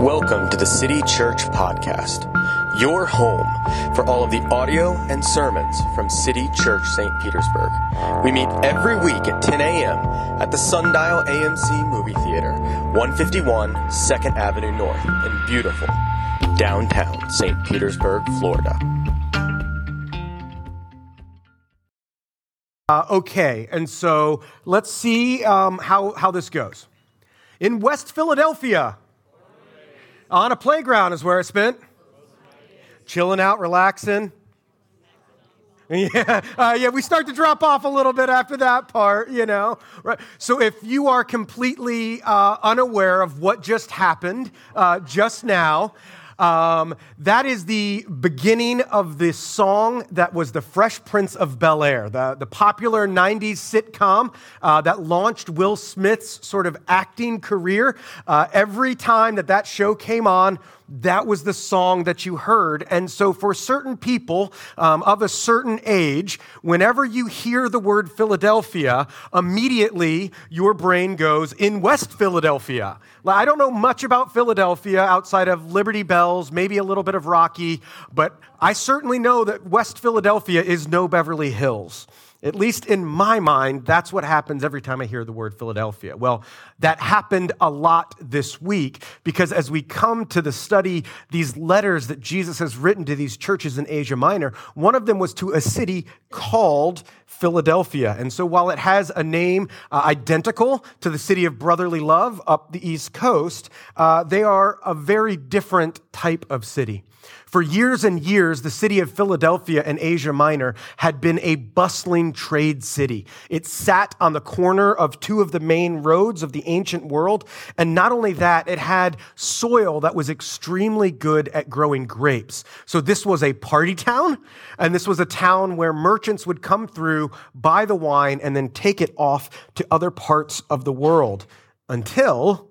Welcome to the City Church Podcast, your home for all of the audio and sermons from City Church St. Petersburg. We meet every week at 10 a.m. at the Sundial AMC Movie Theater, 151 2nd Avenue North in beautiful downtown St. Petersburg, Florida. Uh, okay, and so let's see um, how, how this goes. In West Philadelphia, on a playground is where I spent. Chilling out, relaxing. Yeah, uh, yeah, we start to drop off a little bit after that part, you know. Right. So if you are completely uh, unaware of what just happened uh, just now, um, that is the beginning of the song that was the Fresh Prince of Bel Air, the, the popular 90s sitcom uh, that launched Will Smith's sort of acting career. Uh, every time that that show came on, that was the song that you heard. And so, for certain people um, of a certain age, whenever you hear the word Philadelphia, immediately your brain goes in West Philadelphia. I don't know much about Philadelphia outside of Liberty Bells, maybe a little bit of Rocky, but I certainly know that West Philadelphia is no Beverly Hills. At least in my mind, that's what happens every time I hear the word Philadelphia. Well, that happened a lot this week because as we come to the study these letters that Jesus has written to these churches in Asia Minor, one of them was to a city called Philadelphia. And so while it has a name uh, identical to the city of brotherly love up the East Coast, uh, they are a very different type of city. For years and years, the city of Philadelphia in Asia Minor had been a bustling trade city. It sat on the corner of two of the main roads of the ancient world. And not only that, it had soil that was extremely good at growing grapes. So this was a party town, and this was a town where merchants would come through, buy the wine, and then take it off to other parts of the world until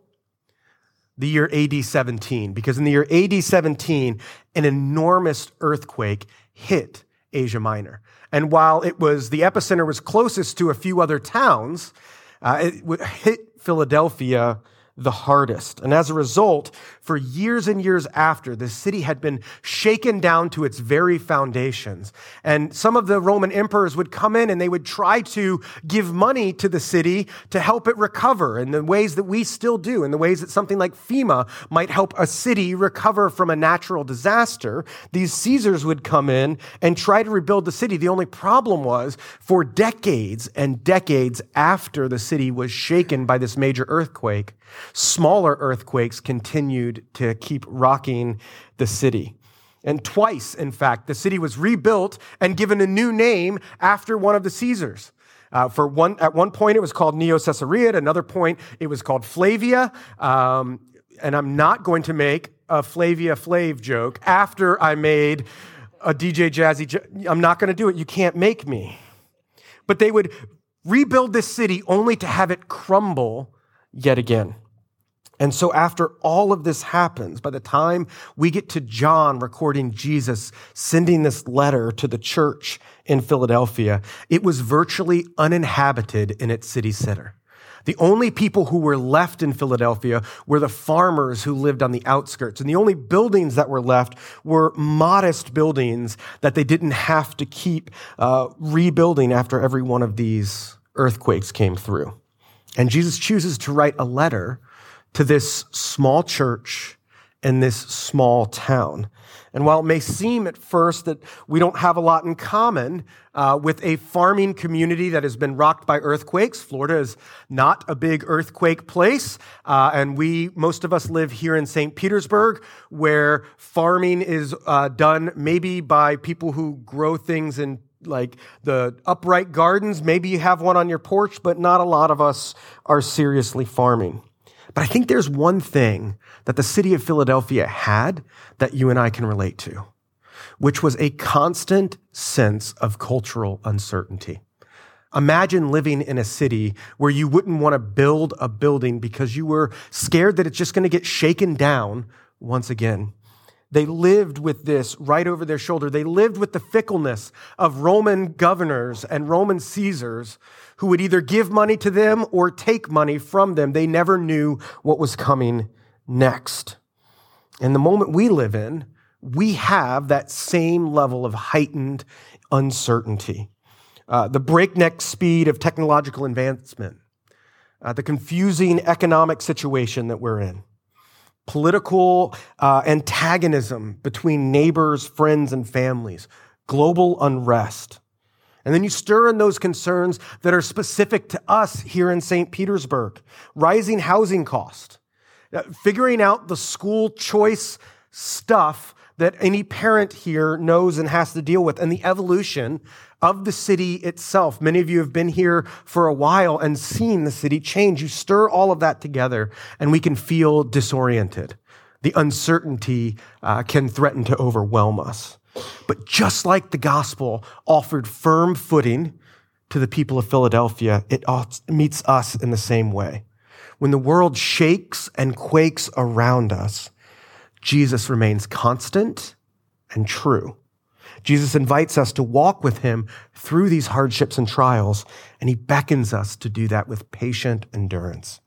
the year AD 17, because in the year AD 17, an enormous earthquake hit Asia Minor. And while it was the epicenter was closest to a few other towns, uh, it hit Philadelphia the hardest. And as a result, for years and years after, the city had been shaken down to its very foundations. And some of the Roman emperors would come in and they would try to give money to the city to help it recover in the ways that we still do, in the ways that something like FEMA might help a city recover from a natural disaster. These Caesars would come in and try to rebuild the city. The only problem was for decades and decades after the city was shaken by this major earthquake, Smaller earthquakes continued to keep rocking the city. And twice, in fact, the city was rebuilt and given a new name after one of the Caesars. Uh, for one, at one point, it was called Neo Caesarea. At another point, it was called Flavia. Um, and I'm not going to make a Flavia Flav joke after I made a DJ Jazzy. I'm not going to do it. You can't make me. But they would rebuild this city only to have it crumble yet again. And so, after all of this happens, by the time we get to John recording Jesus sending this letter to the church in Philadelphia, it was virtually uninhabited in its city center. The only people who were left in Philadelphia were the farmers who lived on the outskirts. And the only buildings that were left were modest buildings that they didn't have to keep uh, rebuilding after every one of these earthquakes came through. And Jesus chooses to write a letter to this small church in this small town. And while it may seem at first that we don't have a lot in common uh, with a farming community that has been rocked by earthquakes, Florida is not a big earthquake place. Uh, and we, most of us live here in St. Petersburg, where farming is uh, done maybe by people who grow things in like the upright gardens. Maybe you have one on your porch, but not a lot of us are seriously farming. But I think there's one thing that the city of Philadelphia had that you and I can relate to, which was a constant sense of cultural uncertainty. Imagine living in a city where you wouldn't want to build a building because you were scared that it's just going to get shaken down once again. They lived with this right over their shoulder. They lived with the fickleness of Roman governors and Roman Caesars who would either give money to them or take money from them. They never knew what was coming next. And the moment we live in, we have that same level of heightened uncertainty. Uh, the breakneck speed of technological advancement, uh, the confusing economic situation that we're in, political uh, antagonism between neighbors, friends, and families, global unrest. And then you stir in those concerns that are specific to us here in St. Petersburg rising housing cost, uh, figuring out the school choice stuff that any parent here knows and has to deal with, and the evolution of the city itself. Many of you have been here for a while and seen the city change. You stir all of that together, and we can feel disoriented. The uncertainty uh, can threaten to overwhelm us. But just like the gospel offered firm footing to the people of Philadelphia, it meets us in the same way. When the world shakes and quakes around us, Jesus remains constant and true. Jesus invites us to walk with him through these hardships and trials, and he beckons us to do that with patient endurance.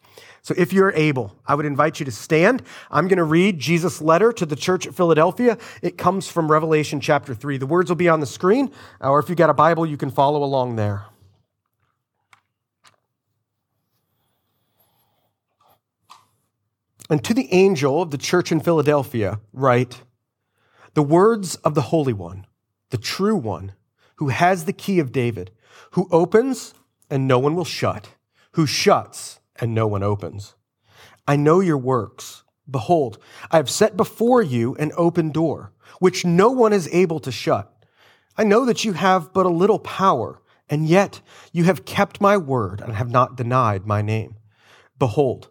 So if you're able, I would invite you to stand. I'm going to read Jesus' letter to the church at Philadelphia. It comes from Revelation chapter 3. The words will be on the screen, or if you've got a Bible, you can follow along there. And to the angel of the church in Philadelphia, write the words of the Holy One, the true one, who has the key of David, who opens and no one will shut, who shuts and no one opens. I know your works. Behold, I have set before you an open door, which no one is able to shut. I know that you have but a little power, and yet you have kept my word and have not denied my name. Behold,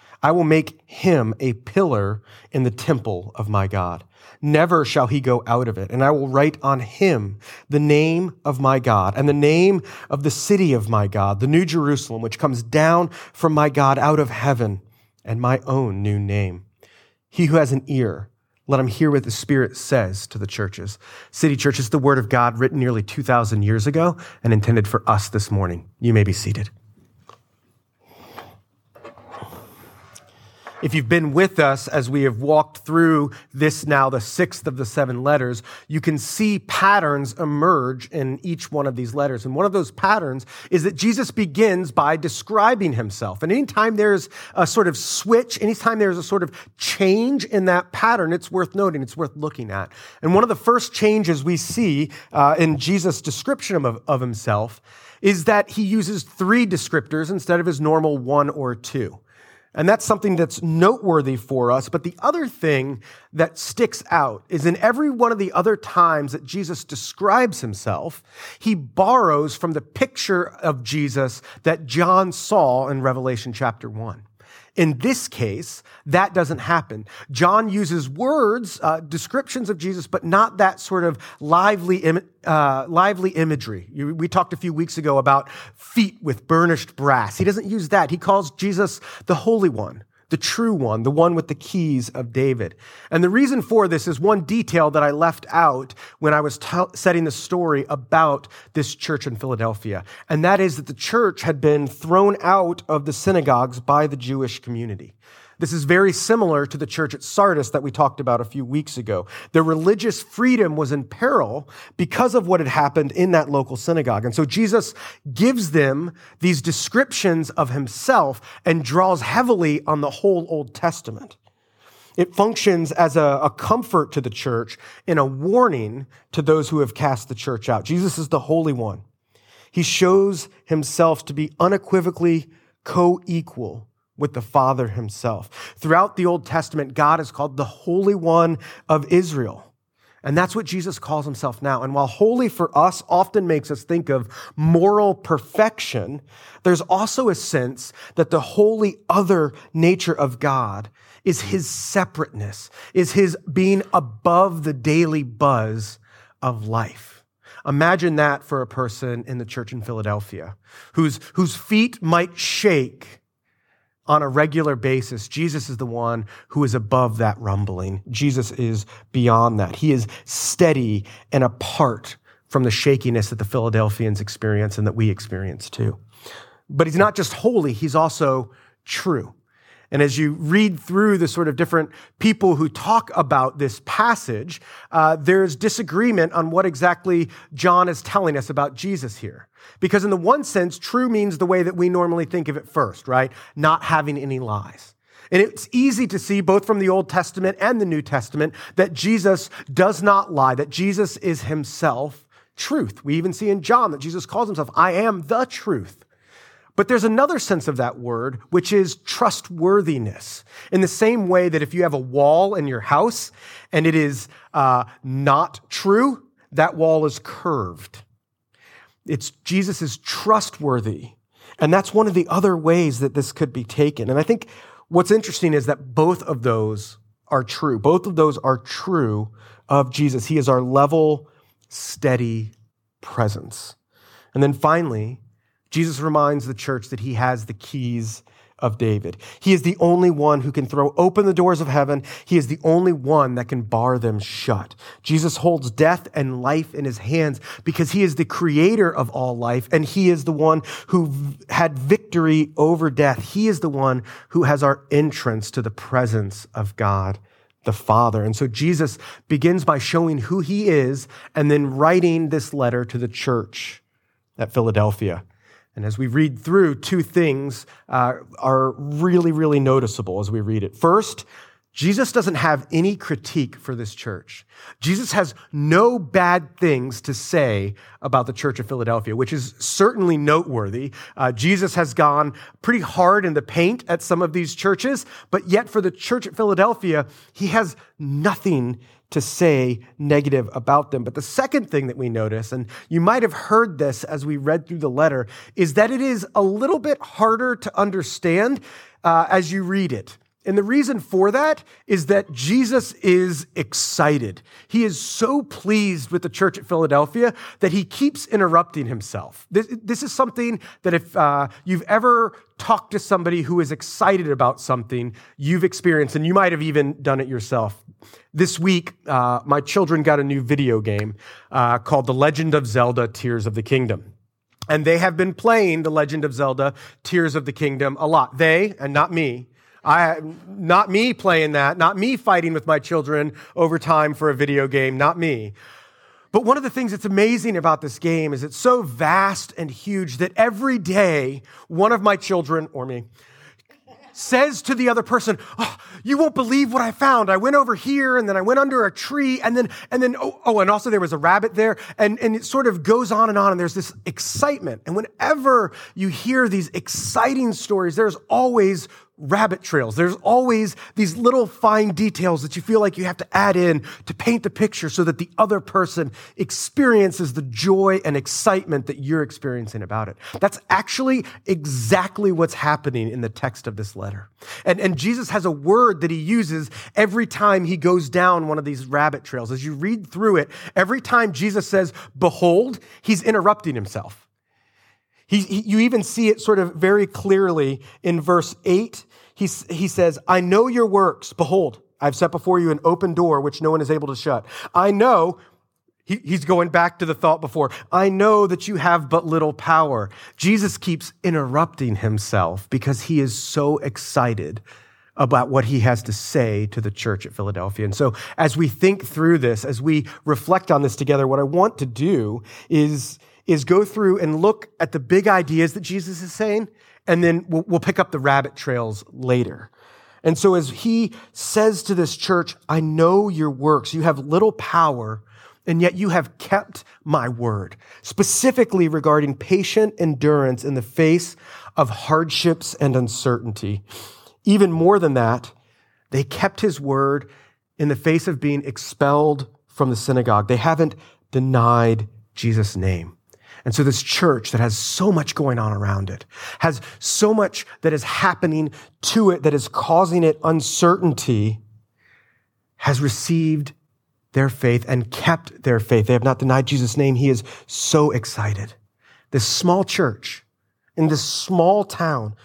I will make him a pillar in the temple of my God. Never shall he go out of it. And I will write on him the name of my God and the name of the city of my God, the new Jerusalem, which comes down from my God out of heaven, and my own new name. He who has an ear, let him hear what the Spirit says to the churches. City Church is the word of God written nearly 2,000 years ago and intended for us this morning. You may be seated. If you've been with us as we have walked through this now, the sixth of the seven letters, you can see patterns emerge in each one of these letters. And one of those patterns is that Jesus begins by describing himself. And anytime there's a sort of switch, anytime there's a sort of change in that pattern, it's worth noting, it's worth looking at. And one of the first changes we see uh, in Jesus' description of, of himself is that he uses three descriptors instead of his normal one or two. And that's something that's noteworthy for us. But the other thing that sticks out is in every one of the other times that Jesus describes himself, he borrows from the picture of Jesus that John saw in Revelation chapter 1. In this case, that doesn't happen. John uses words, uh, descriptions of Jesus, but not that sort of lively, Im- uh, lively imagery. We talked a few weeks ago about feet with burnished brass. He doesn't use that. He calls Jesus the Holy One the true one, the one with the keys of David. And the reason for this is one detail that I left out when I was t- setting the story about this church in Philadelphia. And that is that the church had been thrown out of the synagogues by the Jewish community. This is very similar to the church at Sardis that we talked about a few weeks ago. Their religious freedom was in peril because of what had happened in that local synagogue. And so Jesus gives them these descriptions of himself and draws heavily on the whole Old Testament. It functions as a, a, comfort to the church and a warning to those who have cast the church out. Jesus is the Holy One. He shows himself to be unequivocally co-equal with the Father himself. Throughout the Old Testament, God is called the Holy One of Israel. And that's what Jesus calls himself now. And while holy for us often makes us think of moral perfection, there's also a sense that the holy other nature of God is his separateness, is his being above the daily buzz of life. Imagine that for a person in the church in Philadelphia whose, whose feet might shake on a regular basis. Jesus is the one who is above that rumbling. Jesus is beyond that. He is steady and apart from the shakiness that the Philadelphians experience and that we experience too. But he's not just holy, he's also true. And as you read through the sort of different people who talk about this passage, uh, there's disagreement on what exactly John is telling us about Jesus here. Because in the one sense, true means the way that we normally think of it first, right? Not having any lies. And it's easy to see both from the Old Testament and the New Testament that Jesus does not lie, that Jesus is himself truth. We even see in John that Jesus calls himself, I am the truth. But there's another sense of that word, which is trustworthiness. In the same way that if you have a wall in your house and it is uh, not true, that wall is curved. It's Jesus is trustworthy. And that's one of the other ways that this could be taken. And I think what's interesting is that both of those are true. Both of those are true of Jesus. He is our level, steady presence. And then finally, Jesus reminds the church that he has the keys of David. He is the only one who can throw open the doors of heaven. He is the only one that can bar them shut. Jesus holds death and life in his hands because he is the creator of all life and he is the one who had victory over death. He is the one who has our entrance to the presence of God the Father. And so Jesus begins by showing who he is and then writing this letter to the church at Philadelphia. And as we read through, two things uh, are really, really noticeable as we read it. First, Jesus doesn't have any critique for this church. Jesus has no bad things to say about the church of Philadelphia, which is certainly noteworthy. Uh, Jesus has gone pretty hard in the paint at some of these churches, but yet for the church at Philadelphia, he has nothing to say negative about them. But the second thing that we notice, and you might have heard this as we read through the letter, is that it is a little bit harder to understand uh, as you read it. And the reason for that is that Jesus is excited. He is so pleased with the church at Philadelphia that he keeps interrupting himself. This, this is something that if uh, you've ever talked to somebody who is excited about something, you've experienced, and you might have even done it yourself. This week, uh, my children got a new video game uh, called The Legend of Zelda Tears of the Kingdom. And they have been playing The Legend of Zelda Tears of the Kingdom a lot. They, and not me, I, not me playing that, not me fighting with my children over time for a video game, not me. But one of the things that's amazing about this game is it's so vast and huge that every day, one of my children, or me, says to the other person, oh, you won't believe what I found. I went over here and then I went under a tree and then, and then, oh, oh, and also there was a rabbit there. And, and it sort of goes on and on. And there's this excitement. And whenever you hear these exciting stories, there's always rabbit trails. There's always these little fine details that you feel like you have to add in to paint the picture so that the other person experiences the joy and excitement that you're experiencing about it. That's actually exactly what's happening in the text of this letter. And, and Jesus has a word that he uses every time he goes down one of these rabbit trails. As you read through it, every time Jesus says, behold, he's interrupting himself. He, he, you even see it sort of very clearly in verse 8 he, he says, I know your works. Behold, I've set before you an open door which no one is able to shut. I know, he, he's going back to the thought before, I know that you have but little power. Jesus keeps interrupting himself because he is so excited about what he has to say to the church at Philadelphia. And so as we think through this, as we reflect on this together, what I want to do is, is go through and look at the big ideas that Jesus is saying and then we'll, we'll pick up the rabbit trails later. And so as he says to this church, I know your works. You have little power, and yet you have kept my word, specifically regarding patient endurance in the face of hardships and uncertainty. Even more than that, they kept his word in the face of being expelled from the synagogue. They haven't denied Jesus' name. And so this church that has so much going on around it, has so much that is happening to it that is causing it uncertainty, has received their faith and kept their faith. They have not denied Jesus' name. He is so excited. This small church in this small town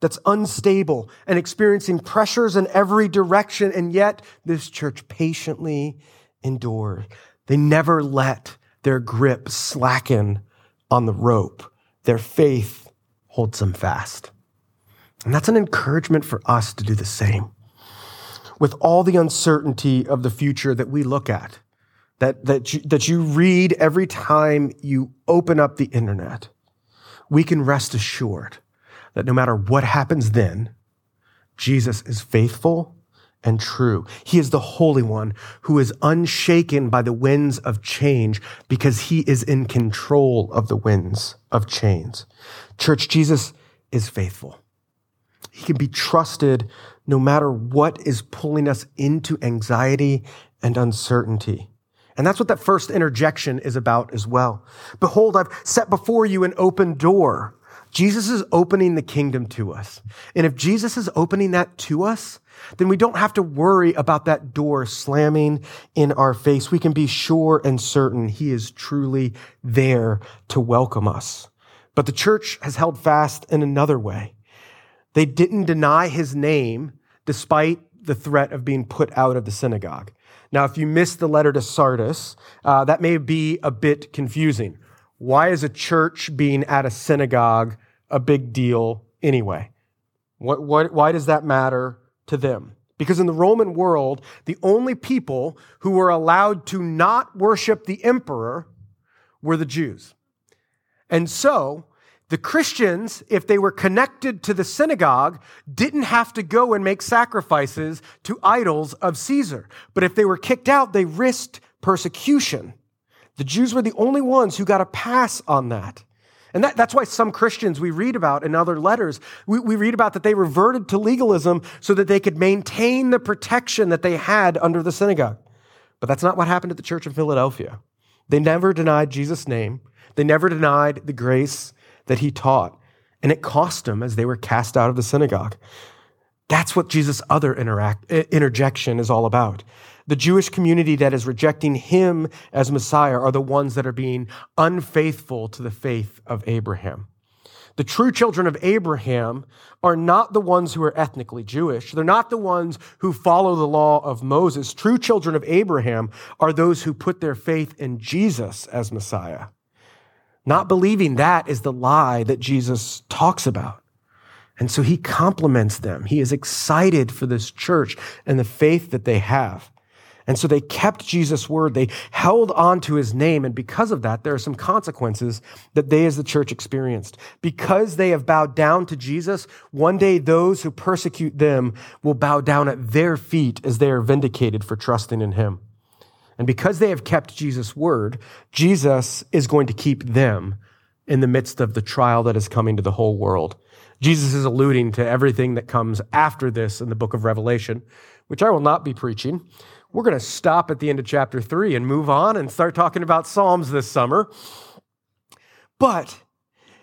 that's unstable and experiencing pressures in every direction, and yet this church patiently endured. They never let their grip slacken on the rope. Their faith holds them fast. And that's an encouragement for us to do the same. With all the uncertainty of the future that we look at, that, that, you, that you read every time you open up the internet, we can rest assured that no matter what happens then, Jesus is faithful and true. He is the Holy One who is unshaken by the winds of change because he is in control of the winds of change. Church, Jesus is faithful. He can be trusted no matter what is pulling us into anxiety and uncertainty. And that's what that first interjection is about as well. Behold, I've set before you an open door. Jesus is opening the kingdom to us. And if Jesus is opening that to us, then we don't have to worry about that door slamming in our face. We can be sure and certain he is truly there to welcome us. But the church has held fast in another way. They didn't deny his name despite the threat of being put out of the synagogue. Now, if you missed the letter to Sardis, uh, that may be a bit confusing. Why is a church being at a synagogue a big deal anyway? What, what, why does that matter to them. Because in the Roman world, the only people who were allowed to not worship the emperor were the Jews. And so, the Christians, if they were connected to the synagogue, didn't have to go and make sacrifices to idols of Caesar. But if they were kicked out, they risked persecution. The Jews were the only ones who got a pass on that. And that, that's why some Christians we read about in other letters, we, we read about that they reverted to legalism so that they could maintain the protection that they had under the synagogue. But that's not what happened at the church of Philadelphia. They never denied Jesus' name. They never denied the grace that he taught. And it cost them as they were cast out of the synagogue. That's what Jesus' other interact, interjection is all about. The Jewish community that is rejecting him as Messiah are the ones that are being unfaithful to the faith of Abraham. The true children of Abraham are not the ones who are ethnically Jewish. They're not the ones who follow the law of Moses. True children of Abraham are those who put their faith in Jesus as Messiah. Not believing that is the lie that Jesus talks about. And so he compliments them. He is excited for this church and the faith that they have. And so they kept Jesus' word. They held on to his name. And because of that, there are some consequences that they as the church experienced. Because they have bowed down to Jesus, one day those who persecute them will bow down at their feet as they are vindicated for trusting in him. And because they have kept Jesus' word, Jesus is going to keep them in the midst of the trial that is coming to the whole world. Jesus is alluding to everything that comes after this in the book of Revelation, which I will not be preaching. We're going to stop at the end of chapter three and move on and start talking about Psalms this summer. But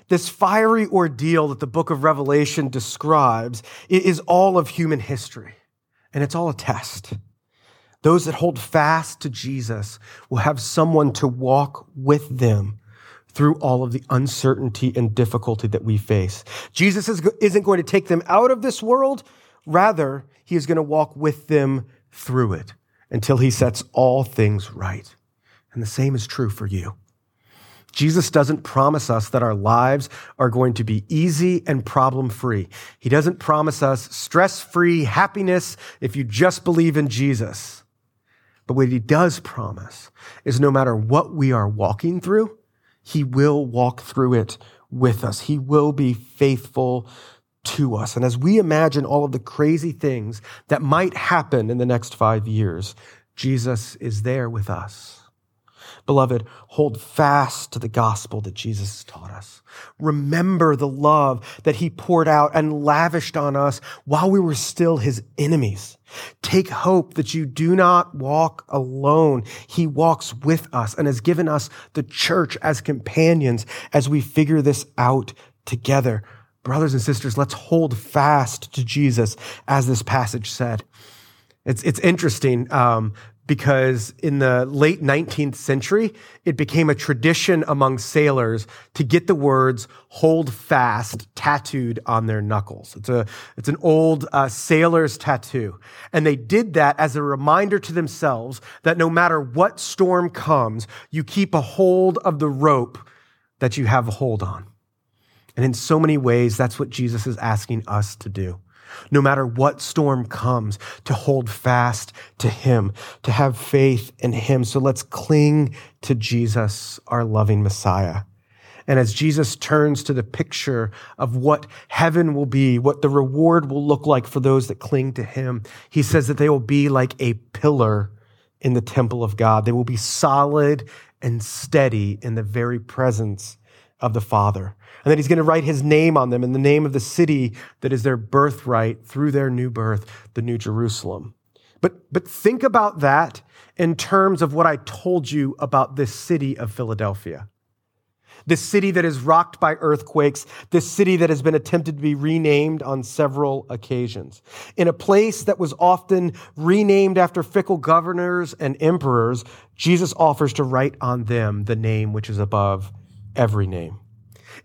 this fiery ordeal that the book of Revelation describes is all of human history, and it's all a test. Those that hold fast to Jesus will have someone to walk with them through all of the uncertainty and difficulty that we face. Jesus isn't going to take them out of this world. Rather, he is going to walk with them through it until he sets all things right. And the same is true for you. Jesus doesn't promise us that our lives are going to be easy and problem free. He doesn't promise us stress free happiness if you just believe in Jesus. But what he does promise is no matter what we are walking through, he will walk through it with us. He will be faithful to us. And as we imagine all of the crazy things that might happen in the next five years, Jesus is there with us. Beloved, hold fast to the gospel that Jesus taught us. Remember the love that he poured out and lavished on us while we were still his enemies. Take hope that you do not walk alone. He walks with us and has given us the church as companions as we figure this out together. Brothers and sisters, let's hold fast to Jesus as this passage said. It's, it's interesting. Um, because in the late 19th century, it became a tradition among sailors to get the words hold fast tattooed on their knuckles. It's, a, it's an old uh, sailor's tattoo. And they did that as a reminder to themselves that no matter what storm comes, you keep a hold of the rope that you have a hold on. And in so many ways, that's what Jesus is asking us to do no matter what storm comes, to hold fast to Him, to have faith in Him. So let's cling to Jesus, our loving Messiah. And as Jesus turns to the picture of what heaven will be, what the reward will look like for those that cling to Him, He says that they will be like a pillar in the temple of God. They will be solid and steady in the very presence of the Father and that he's going to write his name on them in the name of the city that is their birthright through their new birth, the New Jerusalem. But, but think about that in terms of what I told you about this city of Philadelphia. This city that is rocked by earthquakes, this city that has been attempted to be renamed on several occasions. In a place that was often renamed after fickle governors and emperors, Jesus offers to write on them the name which is above every name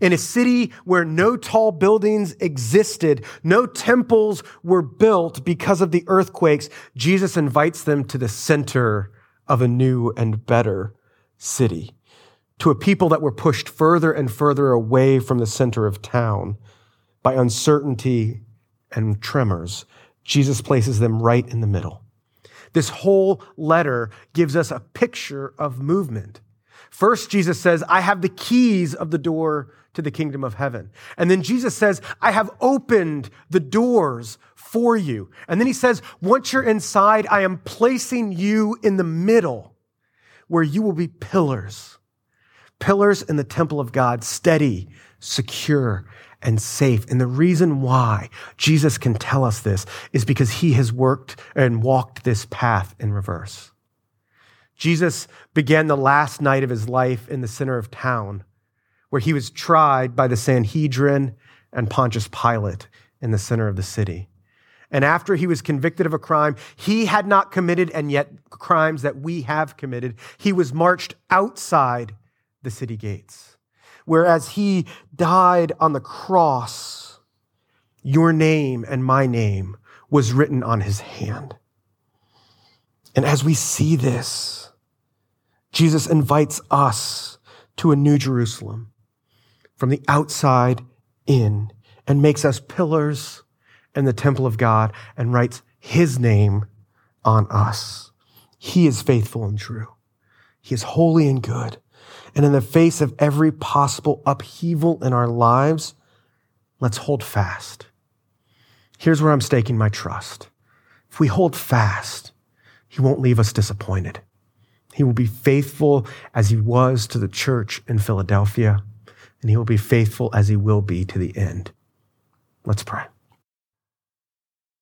in a city where no tall buildings existed, no temples were built because of the earthquakes, Jesus invites them to the center of a new and better city, to a people that were pushed further and further away from the center of town by uncertainty and tremors. Jesus places them right in the middle. This whole letter gives us a picture of movement. First, Jesus says, I have the keys of the door to the kingdom of heaven. And then Jesus says, I have opened the doors for you. And then he says, once you're inside, I am placing you in the middle where you will be pillars. Pillars in the temple of God, steady, secure, and safe. And the reason why Jesus can tell us this is because he has worked and walked this path in reverse. Jesus began the last night of his life in the center of town where he was tried by the Sanhedrin and Pontius Pilate in the center of the city. And after he was convicted of a crime he had not committed, and yet crimes that we have committed, he was marched outside the city gates. Whereas he died on the cross, your name and my name was written on his hand. And as we see this, Jesus invites us to a new Jerusalem from the outside in and makes us pillars in the temple of God and writes his name on us. He is faithful and true. He is holy and good. And in the face of every possible upheaval in our lives, let's hold fast. Here's where I'm staking my trust. If we hold fast, he won't leave us disappointed. He will be faithful as he was to the church in Philadelphia and he will be faithful as he will be to the end. Let's pray.